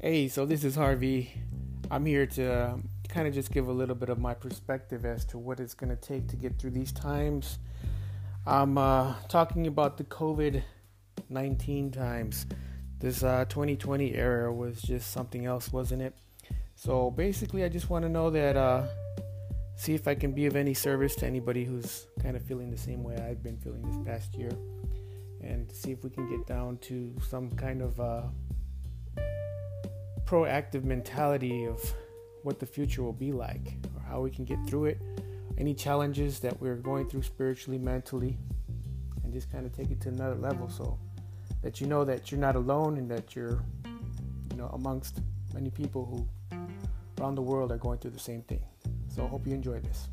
Hey, so this is Harvey. I'm here to um, kind of just give a little bit of my perspective as to what it's going to take to get through these times. I'm uh, talking about the COVID 19 times. This uh, 2020 era was just something else, wasn't it? So basically, I just want to know that, uh, see if I can be of any service to anybody who's kind of feeling the same way I've been feeling this past year, and see if we can get down to some kind of uh, proactive mentality of what the future will be like or how we can get through it, any challenges that we're going through spiritually, mentally, and just kind of take it to another level so that you know that you're not alone and that you're, you know, amongst many people who around the world are going through the same thing. So I hope you enjoy this.